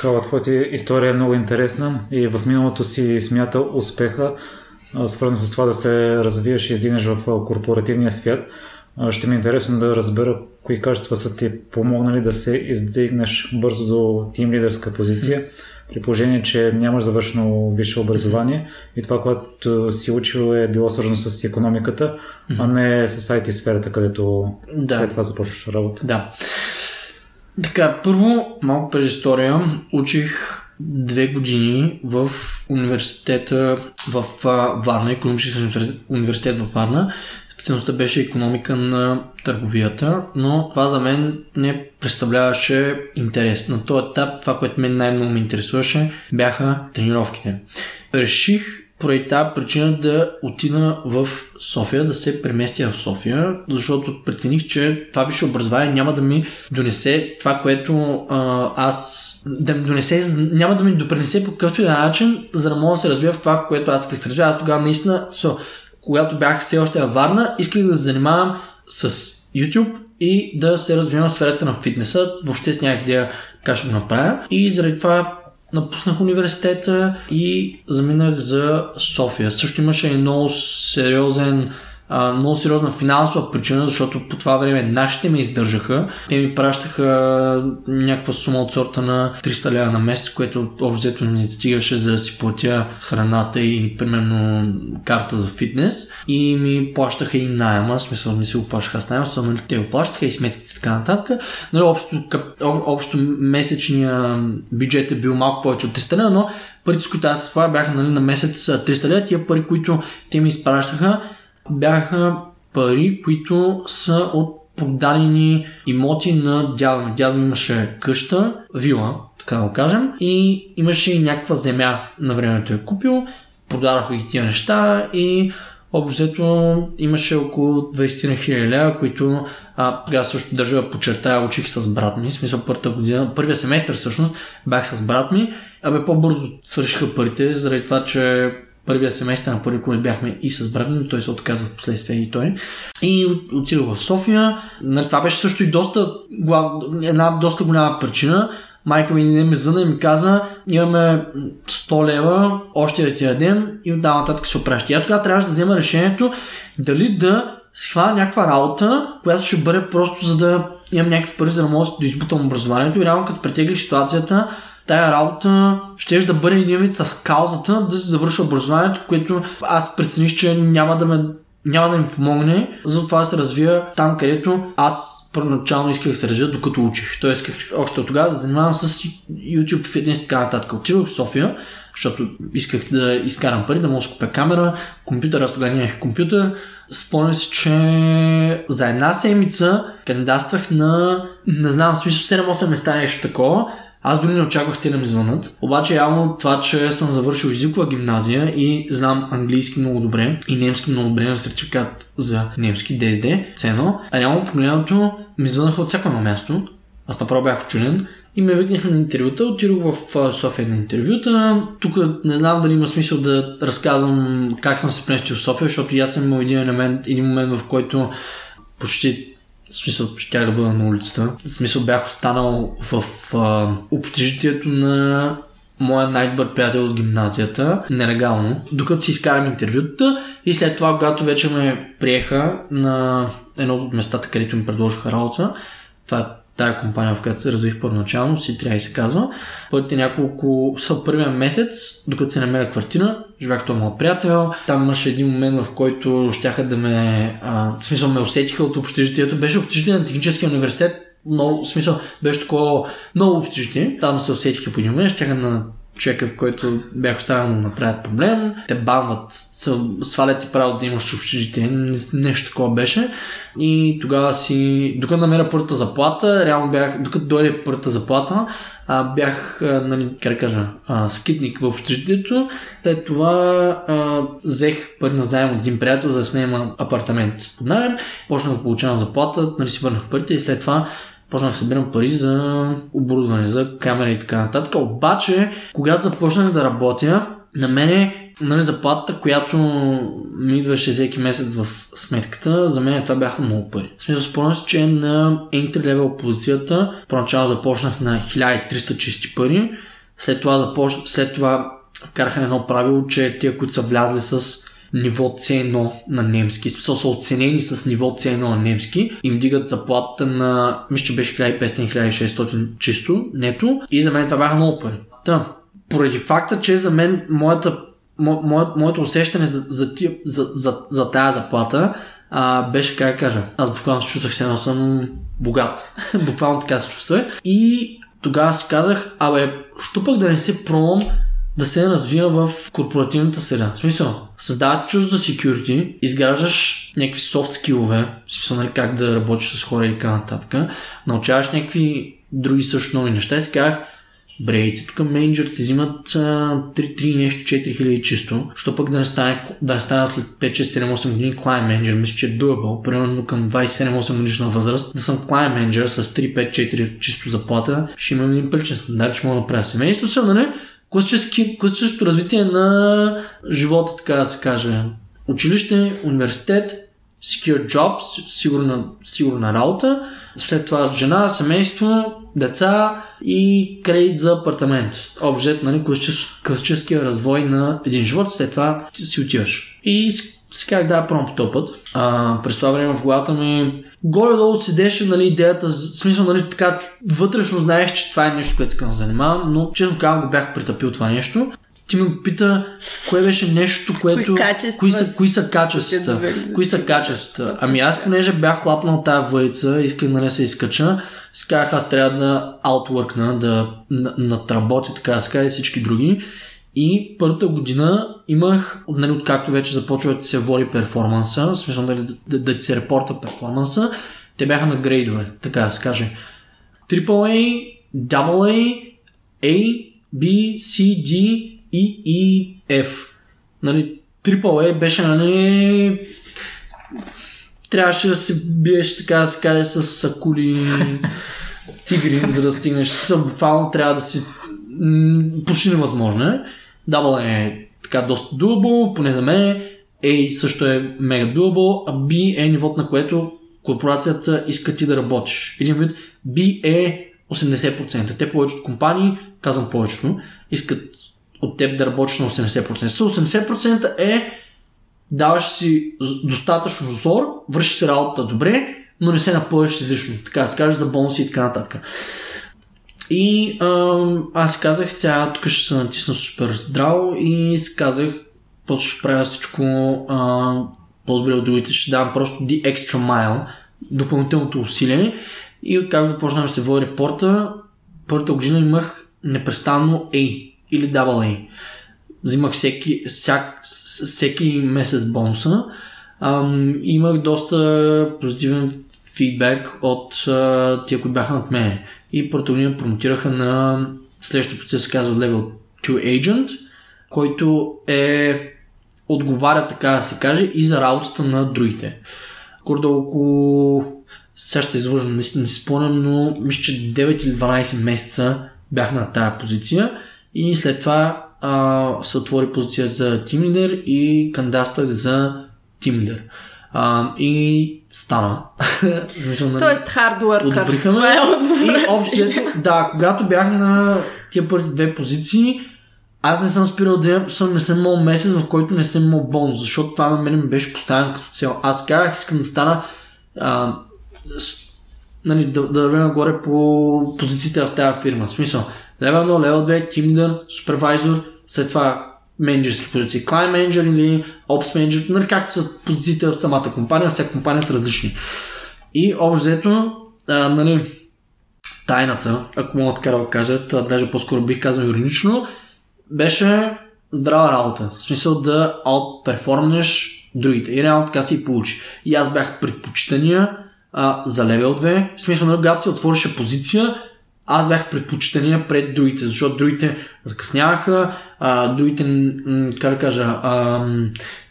Кала, твоята история е много интересна и в миналото си смята успеха, свързан с това да се развиеш и издигнеш в корпоративния свят. Ще ми е интересно да разбера кои качества са ти помогнали да се издигнеш бързо до тим лидерска позиция, при положение, че нямаш завършено висше образование и това, което си учил е било свързано с економиката, а не с IT сферата, където да. след това започваш работа. Да. Така, първо, малко предистория. Учих две години в университета в Варна, економически университет в Варна. Специалността беше економика на търговията, но това за мен не представляваше интерес. На този етап това, което мен най-много ме интересуваше, бяха тренировките. Реших поради тази причина да отида в София, да се преместя в София, защото прецених, че това висше образование няма да ми донесе това, което а, аз да ми донесе, няма да ми допринесе по какъвто и начин, за да мога да се развия в това, в което аз исках да се развия. Аз тогава наистина, so, когато бях все още във Варна, исках да се занимавам с YouTube и да се развивам в сферата на фитнеса. Въобще с някакъв идея как ще го направя. И заради това напуснах университета и заминах за София. Също имаше и много сериозен много сериозна финансова причина, защото по това време нашите ме издържаха. Те ми пращаха някаква сума от сорта на 300 лева на месец, което общо взето ми стигаше за да си платя храната и примерно карта за фитнес. И ми плащаха и найема, смисъл не си го плащаха с найема, само нали, те го плащаха и сметките така нататък. Нали, общо, общо месечния бюджет е бил малко повече от 300 лева, но парите, с които аз се бяха нали, на месец 300 лева. Тия пари, които те ми изпращаха, бяха пари, които са от продадени имоти на дядо ми. Дядо ми имаше къща, вила, така да го кажем, и имаше и някаква земя на времето е купил, продадоха ги тия неща и общо имаше около 20 хиляди лева, които а, аз също държа да подчертая, учих с брат ми, в смисъл първата година, първия семестър всъщност бях с брат ми, абе по-бързо свършиха парите, заради това, че първия семестър на първи колес бяхме и с брат той се отказа в последствие и той. И отидох в София. Нали, това беше също и доста, една доста голяма причина. Майка ми не ми звъна и ми каза, имаме 100 лева, още да ти дадем и оттам нататък се опраща. И аз тогава трябваше да взема решението дали да схвана някаква работа, която ще бъде просто за да имам някакви пари, за да мога да избутам образованието. И реално като претеглих ситуацията, тая работа ще да бъде един вид с каузата да се завърши образованието, което аз прецених, че няма да ме няма да ми помогне за това да се развия там, където аз първоначално исках да се развия, докато учих. Тоест исках още от тогава да занимавам с YouTube, фитнес и така нататък. Отидох в София, защото исках да изкарам пари, да мога да купя камера, компютър, аз тогава нямах компютър. Спомням си, че за една седмица кандидатствах на, не знам, смисъл 7-8 места нещо такова аз дори не очаквах те да ми звънат. Обаче явно това, че съм завършил езикова гимназия и знам английски много добре и немски много добре на сертификат за немски DSD, цено, а реално погледнато ми звънаха от всяко едно място. Аз направо бях чуден и ме викнаха на интервюта. Отидох в София на интервюта. Тук не знам дали има смисъл да разказвам как съм се преместил в София, защото аз съм имал един елемент, един момент, в който почти в смисъл, щях да бъда на улицата. В смисъл бях останал в а, общежитието на моя най-добър приятел от гимназията, нелегално, докато си изкарам интервюта и след това, когато вече ме приеха на едно от местата, където ми предложиха работа, това е тая компания, в която се развих първоначално, си трябва и се казва. Първите няколко, са първия месец, докато се намеря квартира, живях това моят приятел. Там имаше един момент, в който щяха да ме, а, в смисъл ме усетиха от общежитието. Беше общежитие на техническия университет, много, в смисъл, беше такова много общежитие. Там се усетиха по един момент, щяха на човека, в който бях оставил да направят проблем, те банват, свалят ти право да имаш общежитие, нещо такова беше. И тогава си, докато намеря първата заплата, реално бях, докато дойде първата заплата, а, бях, а, нали, как кажа, а, скитник в общежитието. След това а, взех пари на заем от един приятел, за да снимам апартамент под найем. Почнах да получавам заплата, нали си върнах парите и след това почнах да събирам пари за оборудване, за камера и така нататък. Обаче, когато започнах да работя, на мене нали, заплатата, която ми идваше всеки месец в сметката, за мен това бяха много пари. В смисъл, спомням че на entry level позицията, поначало започнах на 1300 чисти пари, след това, започ... след това караха едно правило, че тия, които са влязли с ниво C1 на немски, смисъл са оценени с ниво C1 на немски, им дигат заплатата на, мисля, че беше 1500-1600 чисто, нето, и за мен това бяха много пари. Та, поради факта, че за мен моята, мо, мо, моето усещане за, за, тия, за, за, за тази заплата а, беше, как кажа, аз буквално се чувствах, се съм богат. буквално така се чувствах. И тогава си казах, абе, що пък да не се пробвам да се развива в корпоративната среда. В смисъл, създаваш чуждо за security, изграждаш някакви софт скилове, в смисъл нали, как да работиш с хора и така нататък, научаваш някакви други също нови неща и си казах, Брейте, тук менеджерите взимат 3-3 нещо 4000 чисто, що пък да не стане, да не стане след 5, 6, 7, 8 години клайн менеджер, мисля, че е doable, примерно към 27-8 годишна възраст, да съм клайн менеджер с 3, 5, 4 чисто заплата, ще имам един приличен стандарт, че мога да направя семейство, съм, нали? Класическото развитие на живота, така да се каже. Училище, университет, secure job, сигурна, сигурна работа, след това жена, семейство, деца и кредит за апартамент. Обжет, нали, класическия развой на един живот, след това си отиваш. И сега да, пробвам по този път. А, през това време в главата ми горе-долу седеше нали, идеята, в смисъл, нали, така, вътрешно знаех, че това е нещо, което искам да занимавам, но честно казвам го бях притъпил това нещо. Ти ме пита, кое беше нещо, което... Кои, кои, са, кои са качествата? Кои са качествата? Ами аз, понеже бях хлапнал тази въйца, исках да не се изкача, си казах, аз трябва да аутворкна, да надработя така да каже всички други. И първата година имах, нали, откакто вече започва да се води перформанса, смисъл нали, да, да, да се репорта перформанса, те бяха на грейдове, така да се каже. AAA, AA, A, B, C, D, E, E, F. Нали, AAA беше, нали, трябваше да се биеш, така да се каже, с акули тигри, за да стигнеш. Буквално трябва да си почти невъзможно е. Double е така доста doable, поне за мен. A също е мега doable, а B е нивото на което корпорацията иска ти да работиш. Един вид B е 80%. Те повечето компании, казвам повечето, искат от теб да работиш на 80%. С 80% е даваш си достатъчно зор, вършиш си работата добре, но не се напълваш излишно. Така да се каже за бонуси и така нататък. И а, аз казах, сега тук ще се натисна супер здраво и си казах, после ще правя всичко а, по-добре от другите, ще давам просто the extra mile, допълнителното усилие. И как започнах да се води репорта, първата година имах непрестанно A или AA. Взимах всеки, всяк, всеки месец бонуса. Ам, имах доста позитивен фидбек от а, тия, които бяха над мене и година промотираха на следващия процес, се казва Level 2 Agent, който е отговаря, така да се каже, и за работата на другите. Гордо около сега ще излъжа, не, не спомням, но мисля, че 9 или 12 месеца бях на тази позиция и след това а, се отвори позиция за Team Leader и кандидатствах за Team Leader. А, и стана. Нали, Тоест хардуъркър. Това е отговор. И общо, да, когато бях на тия първи две позиции, аз не съм спирал да съм, не съм имал месец, в който не съм имал бонус, защото това на мен ми беше поставен като цел. Аз казах, искам да стана а, с, нали, да, да вървя нагоре по позициите в тази фирма. В смисъл, level 1, level 2, team leader, супервайзор, след това менеджерски позиции. Client менеджер или Ops менеджер, нали, както са позициите в самата компания, всяка компания са различни. И общо взето, нали, тайната, ако мога така да го кажа, даже по-скоро бих казал иронично, беше здрава работа. В смисъл да outperformнеш другите. И реално така си и получи. И аз бях предпочитания а, за левел 2. В смисъл, нали, когато се отворише позиция, аз бях предпочитания пред другите, защото другите закъсняваха, а, другите, как да кажа, а,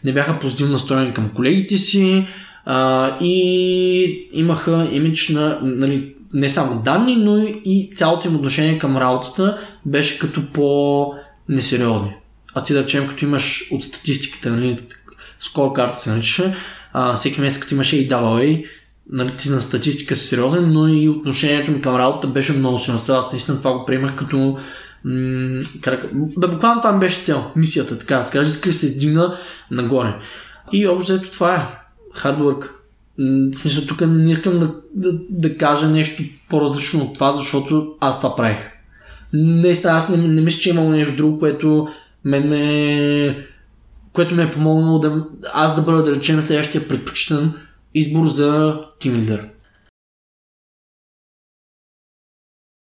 не бяха позитивно настроени към колегите си а, и имаха имидж на, нали, не само данни, но и цялото им отношение към работата беше като по-несериозни. а ти да речем, като имаш от статистиката, нали, скор карта се наричаше, всеки месец като имаше и WA, нали, на статистика си сериозен, но и отношението ми към работата беше много силно. Аз наистина това го приемах като м- как, бе, буквално там беше цел, мисията, така да се каже, иска се издигна нагоре. И общо това е. Hard work. Смисъл, тук не искам да, да, да кажа нещо по-различно от това, защото аз това правих. Наистина, аз не, не мисля, че е имало нещо друго, което мен ме което ме е помогнало да аз да бъда, да речем, следващия предпочитан избор за тим лидер.